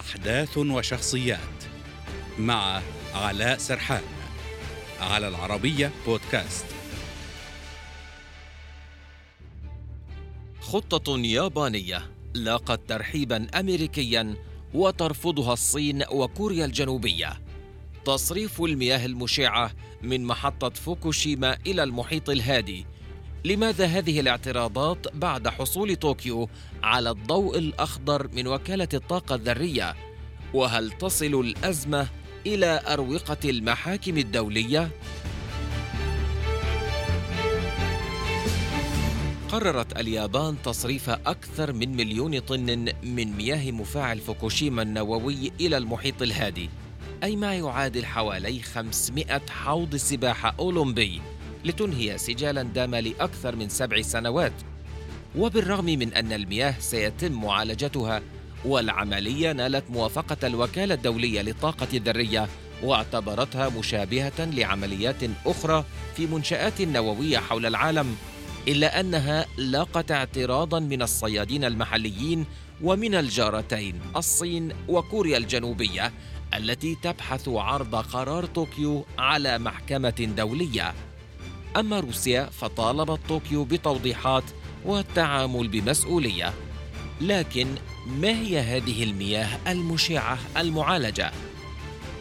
أحداث وشخصيات مع علاء سرحان على العربية بودكاست. خطة يابانية لاقت ترحيبا أمريكيا وترفضها الصين وكوريا الجنوبية. تصريف المياه المشعة من محطة فوكوشيما إلى المحيط الهادي لماذا هذه الاعتراضات بعد حصول طوكيو على الضوء الأخضر من وكالة الطاقة الذرية؟ وهل تصل الأزمة إلى أروقة المحاكم الدولية؟ قررت اليابان تصريف أكثر من مليون طن من مياه مفاعل فوكوشيما النووي إلى المحيط الهادي أي ما يعادل حوالي 500 حوض سباحة أولمبي لتنهي سجالا دام لأكثر من سبع سنوات. وبالرغم من أن المياه سيتم معالجتها والعملية نالت موافقة الوكالة الدولية للطاقة الذرية واعتبرتها مشابهة لعمليات أخرى في منشآت نووية حول العالم إلا أنها لاقت اعتراضا من الصيادين المحليين ومن الجارتين الصين وكوريا الجنوبية التي تبحث عرض قرار طوكيو على محكمة دولية. أما روسيا فطالبت طوكيو بتوضيحات والتعامل بمسؤولية لكن ما هي هذه المياه المشعة المعالجة؟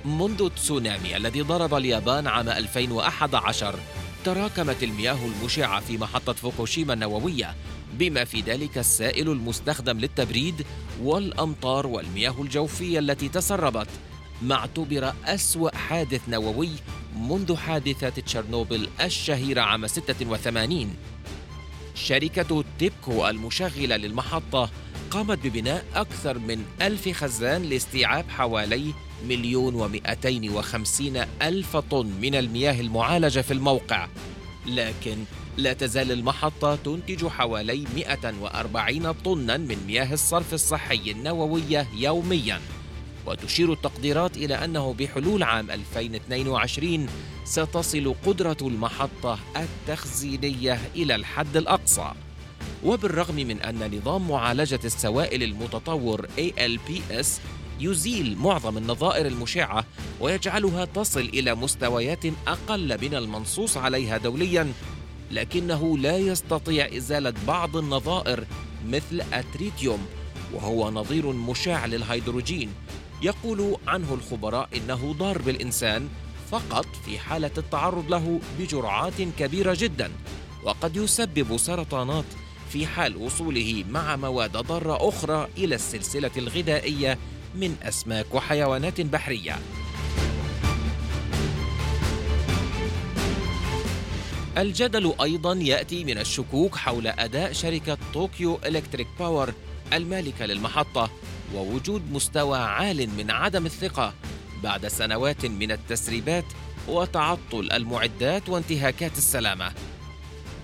منذ تسونامي الذي ضرب اليابان عام 2011 تراكمت المياه المشعة في محطة فوكوشيما النووية بما في ذلك السائل المستخدم للتبريد والأمطار والمياه الجوفية التي تسربت ما اعتبر أسوأ حادث نووي منذ حادثة تشيرنوبل الشهيرة عام 86 شركة تيبكو المشغلة للمحطة قامت ببناء أكثر من ألف خزان لاستيعاب حوالي مليون ومئتين وخمسين ألف طن من المياه المعالجة في الموقع. لكن لا تزال المحطة تنتج حوالي 140 طنا من مياه الصرف الصحي النووية يومياً. وتشير التقديرات إلى أنه بحلول عام 2022 ستصل قدرة المحطة التخزينية إلى الحد الأقصى. وبالرغم من أن نظام معالجة السوائل المتطور ALPS يزيل معظم النظائر المشعة ويجعلها تصل إلى مستويات أقل من المنصوص عليها دولياً لكنه لا يستطيع إزالة بعض النظائر مثل التريتيوم وهو نظير مشع للهيدروجين. يقول عنه الخبراء إنه ضار بالإنسان فقط في حالة التعرض له بجرعات كبيرة جدا وقد يسبب سرطانات في حال وصوله مع مواد ضارة أخرى إلى السلسلة الغذائية من أسماك وحيوانات بحرية. الجدل أيضا يأتي من الشكوك حول أداء شركة طوكيو إلكتريك باور المالكة للمحطة ووجود مستوى عال من عدم الثقة بعد سنوات من التسريبات وتعطل المعدات وانتهاكات السلامة.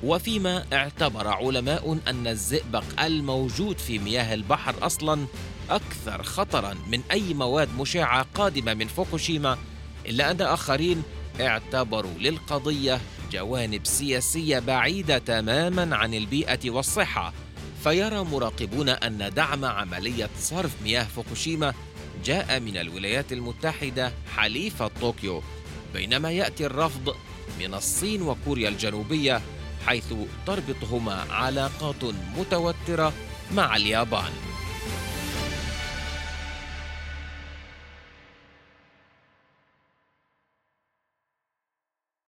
وفيما اعتبر علماء أن الزئبق الموجود في مياه البحر أصلا أكثر خطرا من أي مواد مشعة قادمة من فوكوشيما إلا أن آخرين اعتبروا للقضية جوانب سياسية بعيدة تماما عن البيئة والصحة. فيرى مراقبون أن دعم عملية صرف مياه فوكوشيما جاء من الولايات المتحدة حليفة طوكيو بينما يأتي الرفض من الصين وكوريا الجنوبية حيث تربطهما علاقات متوترة مع اليابان.